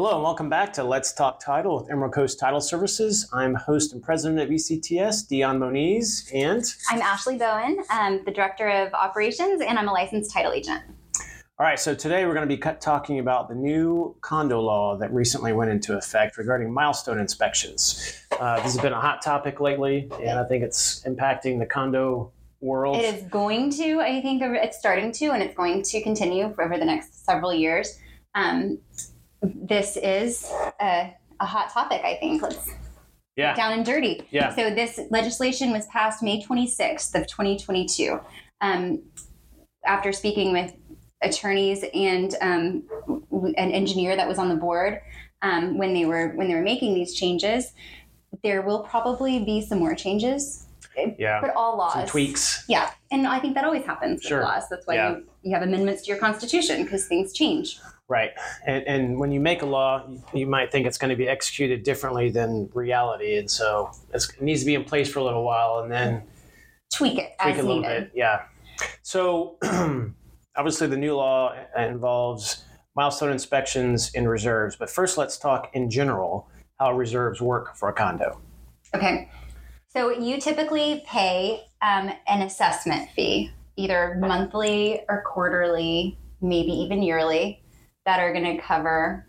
Hello and welcome back to Let's Talk Title with Emerald Coast Title Services. I'm host and president of ECTS, Dion Moniz, and I'm Ashley Bowen, I'm the director of operations, and I'm a licensed title agent. All right, so today we're going to be talking about the new condo law that recently went into effect regarding milestone inspections. Uh, this has been a hot topic lately, and I think it's impacting the condo world. It is going to, I think it's starting to, and it's going to continue for over the next several years. Um, this is a, a, hot topic, I think. Let's yeah. down and dirty. Yeah. So this legislation was passed May 26th of 2022. Um, after speaking with attorneys and um, an engineer that was on the board um, when they were when they were making these changes, there will probably be some more changes. Yeah. But all laws. Some tweaks. Yeah. And I think that always happens sure. with laws. That's why yeah. you, you have amendments to your constitution because things change. Right. And, and, when you make a law, you might think it's going to be executed differently than reality. And so it needs to be in place for a little while and then tweak it tweak as a little needed. bit. Yeah. So obviously, the new law involves milestone inspections in reserves. But first, let's talk in general how reserves work for a condo. Okay. So you typically pay um, an assessment fee, either monthly or quarterly, maybe even yearly that are going to cover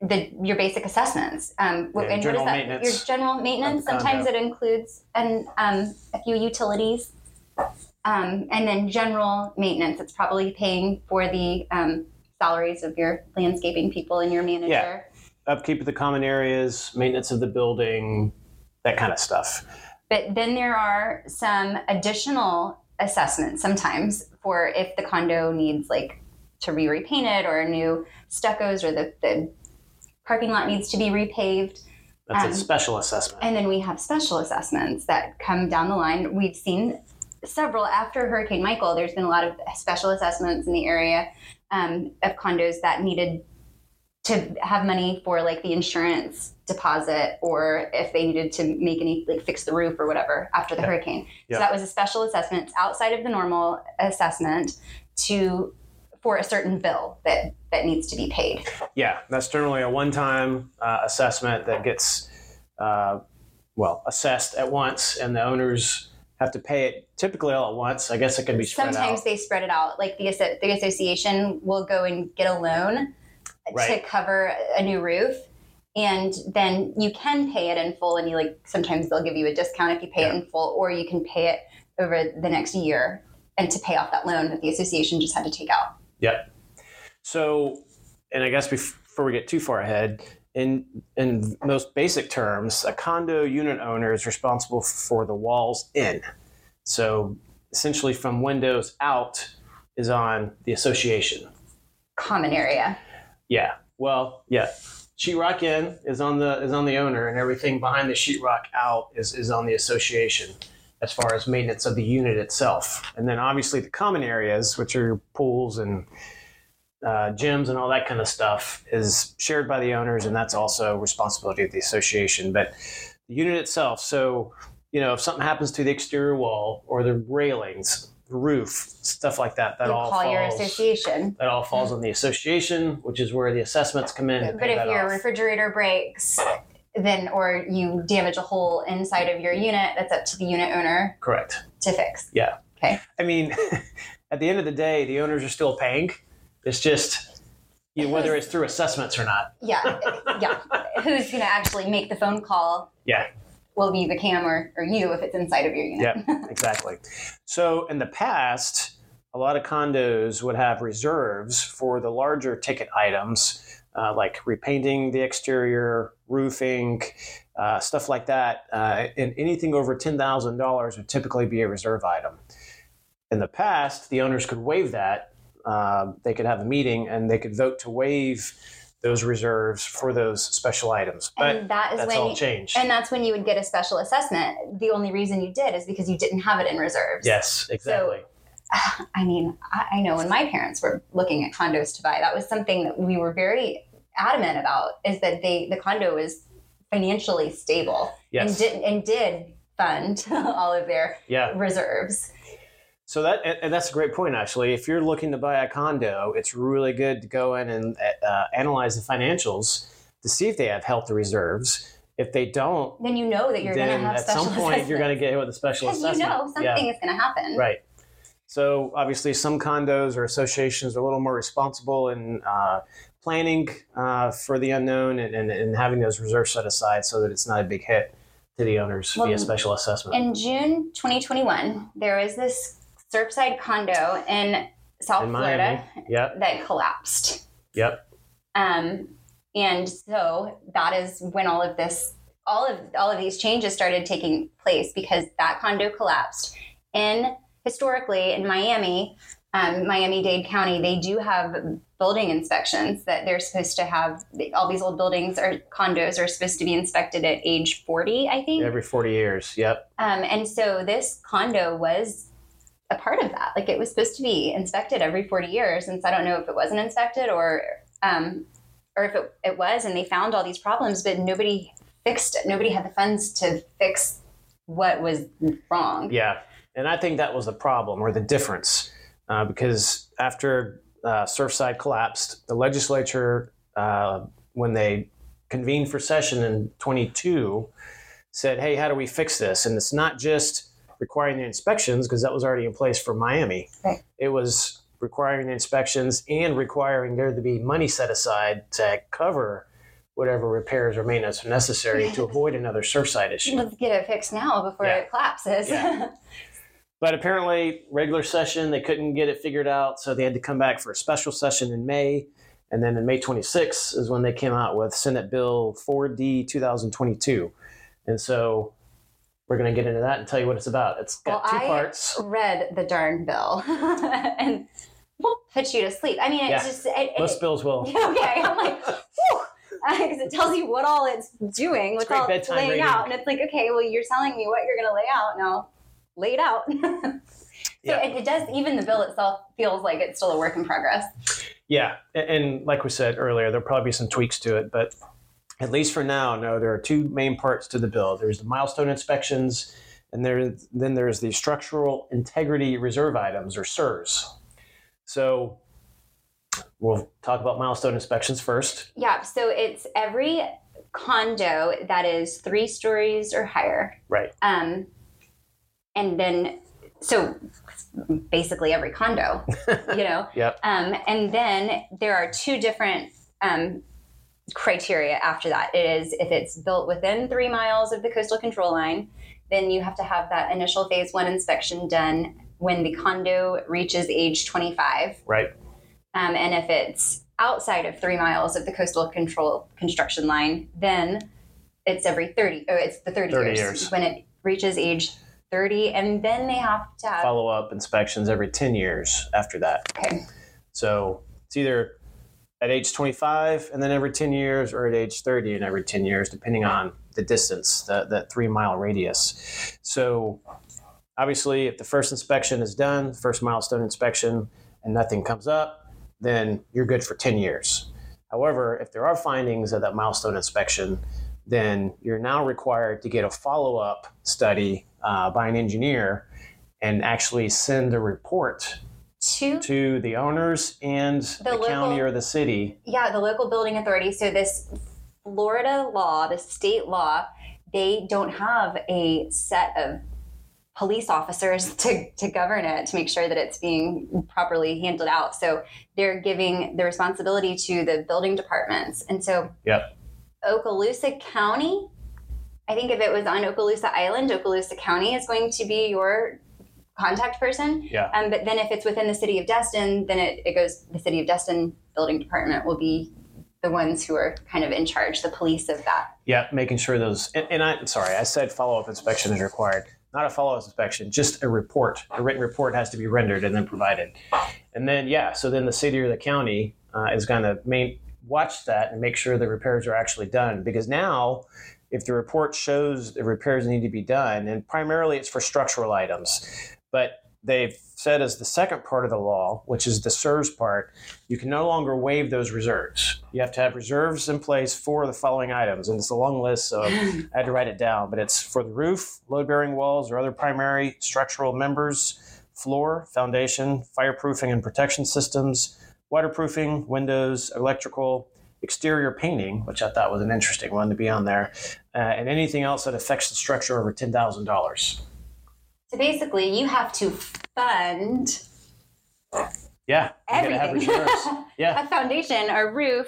the your basic assessments. Um, yeah, and general what is that? maintenance. Your general maintenance. Sometimes it includes an um, a few utilities, um, and then general maintenance. It's probably paying for the um, salaries of your landscaping people and your manager. Yeah. Upkeep of the common areas, maintenance of the building, that kind of stuff. But then there are some additional assessments sometimes for if the condo needs like to be repainted or new stuccos or the, the parking lot needs to be repaved. That's Um, a special assessment. And then we have special assessments that come down the line. We've seen several after Hurricane Michael. There's been a lot of special assessments in the area um, of condos that needed to have money for like the insurance deposit or if they needed to make any like fix the roof or whatever after the Yeah. hurricane. Yeah. So that was a special assessment outside of the normal assessment to for a certain bill that that needs to be paid. yeah, that's generally a one-time uh, assessment that gets, uh, well, assessed at once, and the owners have to pay it typically all at once. I guess it can be spread Sometimes out. they spread it out. Like the the association will go and get a loan to cover a new roof. And then you can pay it in full, and you like sometimes they'll give you a discount if you pay it in full, or you can pay it over the next year and to pay off that loan that the association just had to take out. Yep. So, and I guess before we get too far ahead, in in most basic terms, a condo unit owner is responsible for the walls in. So, essentially, from windows out is on the association. Common area. Yeah. Well, yeah. Sheetrock in is on the is on the owner, and everything behind the sheetrock out is is on the association, as far as maintenance of the unit itself. And then obviously the common areas, which are pools and uh, gyms and all that kind of stuff, is shared by the owners, and that's also responsibility of the association. But the unit itself, so you know, if something happens to the exterior wall or the railings, the roof, stuff like that, that you all call falls your association. that all falls on the association, which is where the assessments come in. But if your off. refrigerator breaks, then or you damage a hole inside of your unit, that's up to the unit owner correct, to fix. yeah. Okay. I mean, at the end of the day, the owners are still paying. It's just you know, whether it's through assessments or not. Yeah, yeah. Who's going to actually make the phone call? Yeah. Will be the cam or, or you if it's inside of your unit. Yeah, exactly. So in the past, a lot of condos would have reserves for the larger ticket items, uh, like repainting the exterior, roofing, uh, stuff like that. Uh, and anything over ten thousand dollars would typically be a reserve item. In the past, the owners could waive that. Uh, they could have a meeting and they could vote to waive those reserves for those special items. But and that is that's when all you- changed. and that's when you would get a special assessment. The only reason you did is because you didn't have it in reserves. yes, exactly. I mean, I, I know when my parents were looking at condos to buy, that was something that we were very adamant about. Is that they the condo was financially stable yes. and did and did fund all of their yeah. reserves. So that and, that's a great point actually. If you're looking to buy a condo, it's really good to go in and uh, analyze the financials to see if they have health reserves. If they don't, then you know that you're going to have at some point you're going to get hit with a special because you assessment. know something Yeah. is going to happen. Right. So obviously, some condos or associations are a little more responsible in uh, planning uh, for the unknown and, and, and having those reserves set aside so that it's not a big hit to the owners Well, via special assessment. In June 2021, there was this Surfside condo in South In Florida Yep. that collapsed. Yep. Um, and so that is when all of this, all of all of these changes started taking place because that condo collapsed. In historically in Miami, um, Miami Dade County, they do have building inspections that they're supposed to have. All these old buildings or condos are supposed to be inspected at age 40, I think. Every 40 years. Yep. Um, and so this condo was a part of that. Like it was supposed to be inspected every 40 years. And so I don't know if it wasn't inspected or, um, or if it, it was, and they found all these problems, but nobody fixed it. Nobody had the funds to fix what was wrong. Yeah. And I think that was the problem or the difference uh, because after uh, Surfside collapsed, the legislature, uh, when they convened for session in 22, said, hey, how do we fix this? And it's not just requiring the inspections because that was already in place for Miami. Right. It was requiring the inspections and requiring there to be money set aside to cover whatever repairs or maintenance are necessary to avoid another Surfside issue. Let's get it fixed now before Yeah. it collapses. Yeah. But apparently, regular session, they couldn't get it figured out, so they had to come back for a special session in May. And then in May 26 is when they came out with Senate Bill 4D 2022. And so we're going to get into that and tell you what it's about. It's got Well, two I parts. read the darn bill and put you to sleep. I mean, it's Yeah. just, it, it, Most bills will. okay. I'm like, whew. Because it tells you what all it's doing, what's all it's laying reading. out. And it's like, okay, well, you're telling me what you're going to lay out. Now, lay it out. so Yeah. it, it does, even the bill itself feels like it's still a work in progress. Yeah, and like we said earlier, there'll probably be some tweaks to it, but at least for now, no, there are two main parts to the bill. There's the milestone inspections, and there then there's the structural integrity reserve items or SIRS. So we'll talk about milestone inspections first. Yeah. So it's every condo that is three stories or higher. Right. Um, and then, so basically every condo, you know. Yep. Um, and then there are two different um, criteria after that. It is if it's built within three miles of the coastal control line, then you have to have that initial phase one inspection done when the condo reaches age 25. Right. Um, and if it's outside of three miles of the coastal control construction line, then it's every 30, or it's the 30, 30 years, years. when it reaches age 30. And then they have to have, Follow up inspections every 10 years after that. okay, So it's either at age 25 and then every 10 years or at age 30 and every 10 years, depending on the distance, that, that three mile radius. So obviously, if the first inspection is done, first milestone inspection, and nothing comes up, then you're good for 10 years. However, if there are findings at that milestone inspection, then you're now required to get a follow up study uh, by an engineer and actually send a report two to the owners and the, local- county or the city. Yeah, the local building authority. So this Florida law, the state law, they don't have a set of police officers to, to govern it to make sure that it's being properly handled out. So they're giving the responsibility to the building departments. And so Yep. Okaloosa County, I think if it was on Okaloosa Island, Okaloosa County is going to be your contact person. Yeah. Um, but then if it's within the city of Destin, then it, it goes, the city of Destin building department will be the ones who are kind of in charge, the police of that. Yeah, making sure those. And, and I, sorry, I said follow up inspection is required. Not a follow up inspection, just a report. A written report has to be rendered and then provided. And then, yeah, so then the city or the county uh, is going to main watch that and make sure the repairs are actually done. Because now, if the report shows the repairs need to be done, and primarily it's for structural items, but they've said as the second part of the law, which is the SIRS part, you can no longer waive those reserves. You have to have reserves in place for the following items. And it's a long list, so I had to write it down. But it's for the roof, load bearing walls, or other primary structural members, floor, foundation, fireproofing and protection systems, waterproofing, windows, electrical, exterior painting, which I thought was an interesting one to be on there, uh, and anything else that affects the structure over ten thousand dollars. So basically, you have to fund Yeah, you gotta have everything. Yeah, a foundation, a roof,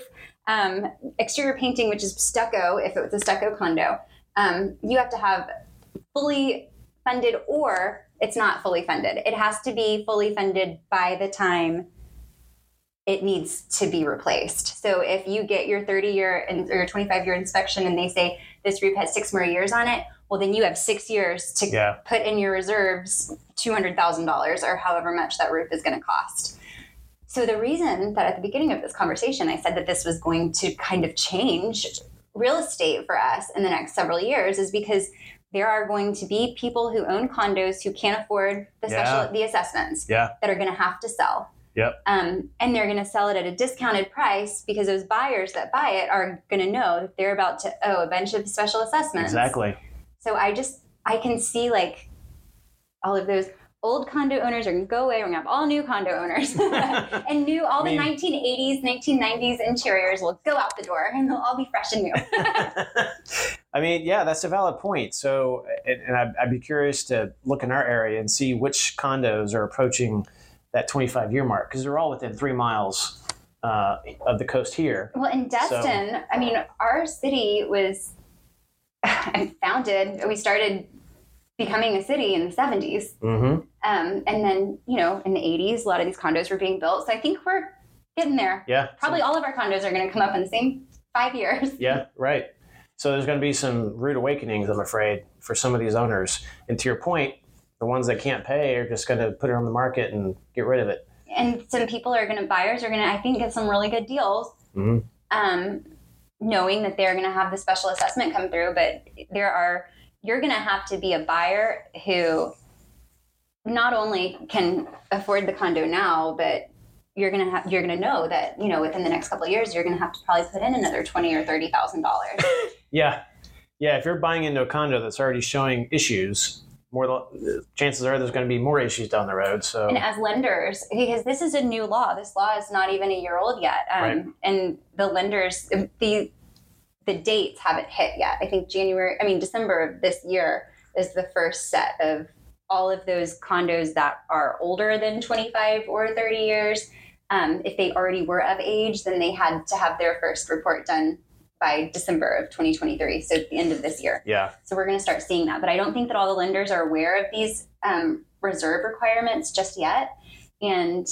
um, exterior painting, which is stucco, if it was a stucco condo. Um, you have to have fully funded, or it's not fully funded. It has to be fully funded by the time it needs to be replaced. So if you get your 30 year and, or your 25 year inspection and they say this roof has six more years on it, well, then you have six years to yeah, put in your reserves $200,000 or however much that roof is going to cost. So, the reason that at the beginning of this conversation I said that this was going to kind of change real estate for us in the next several years is because there are going to be people who own condos who can't afford the special Yeah. the assessments yeah, that are going to have to sell. Yep. Um, and they're going to sell it at a discounted price because those buyers that buy it are going to know that they're about to owe a bunch of special assessments. exactly. So I just I can see like all of those old condo owners are gonna go away. We're gonna have all new condo owners and new all I mean- the 1980s, 1990s interiors will go out the door and they'll all be fresh and new. I mean, yeah, that's a valid point. So, and, and I'd, I'd be curious to look in our area and see which condos are approaching that 25 year mark because they're all within three miles uh, of the coast here. well, in Destin, I mean, our city was founded. We started becoming a city in the 70s, Mm-hmm. um, and then you know in the 80s, a lot of these condos were being built. So I think we're getting there. Yeah. Probably all of our condos are going to come up in the same five years. Yeah, right. So there's going to be some rude awakenings, I'm afraid, for some of these owners. And to your point, the ones that can't pay are just going to put it on the market and get rid of it. and some people are going to buyers are going to i think get some really good deals Mhm. um, knowing that they're going to have the special assessment come through but there are you're going to have to be a buyer who not only can afford the condo now but you're going to have you're going to know that you know within the next couple of years you're going to have to probably put in another 20 or 30 thousand dollars Yeah, yeah. If you're buying into a condo that's already showing issues, more chances are there's going to be more issues down the road. So and as lenders because this is a new law this law is not even a year old yet um, Right. and the lenders the the dates haven't hit yet i think january i mean december of this year is the first set of all of those condos that are older than 25 or 30 years um, if they already were of age then they had to have their first report done by december of 2023 so at the end of this year yeah, so we're going to start seeing that. But I don't think that all the lenders are aware of these um, reserve requirements just yet. And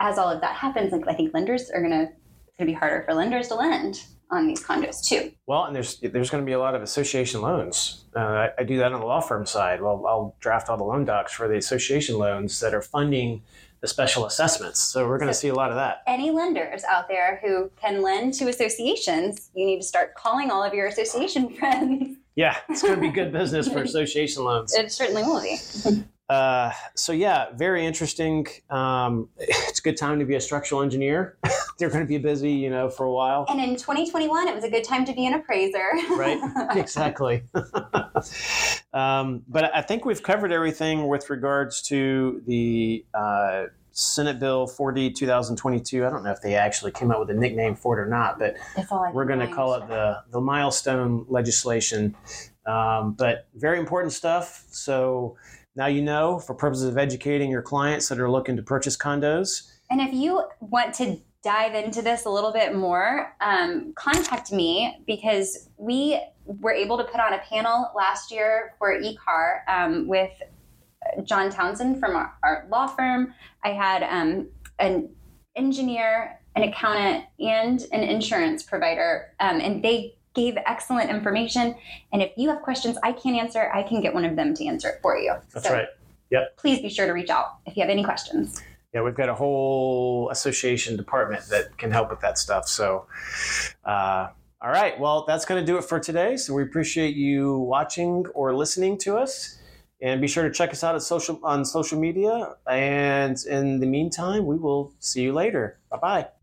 as all of that happens, like I think lenders are going to it's going to be harder for lenders to lend on these condos too. Well, and there's there's going to be a lot of association loans. Uh, I, I do that on the law firm side. Well, I'll draft all the loan docs for the association loans that are funding the special assessments. So we're going to So- see a lot of that. Any lenders out there who can lend to associations, you need to start calling all of your association friends. Yeah, it's going to be good business for association loans. It certainly will be. Uh, so yeah, very interesting. Um, it's a good time to be a structural engineer. They're going to be busy, you know, for a while. And in 2021, it was a good time to be an appraiser. right. Exactly. Um, but i think we've covered everything with regards to the uh, senate bill 4d 2022 i don't know if they actually came up with a nickname for it or not but That's all I we're going to call it the, the milestone legislation. Um, but very important stuff. So now you know for purposes of educating your clients that are looking to purchase condos. And if you want to dive into this a little bit more, um, contact me because we were able to put on a panel last year for ECAR um, with John Townsend from our, our law firm. I had um, an engineer, an accountant, and an insurance provider, um, and they gave excellent information. And if you have questions I can't answer, I can get one of them to answer it for you. that's So right Yep. Please be sure to reach out if you have any questions. Yeah, we've got a whole association department that can help with that stuff. So, uh, all right. Well, that's going to do it for today. So we appreciate you watching or listening to us, and be sure to check us out at social on social media. And in the meantime, we will see you later. Bye bye.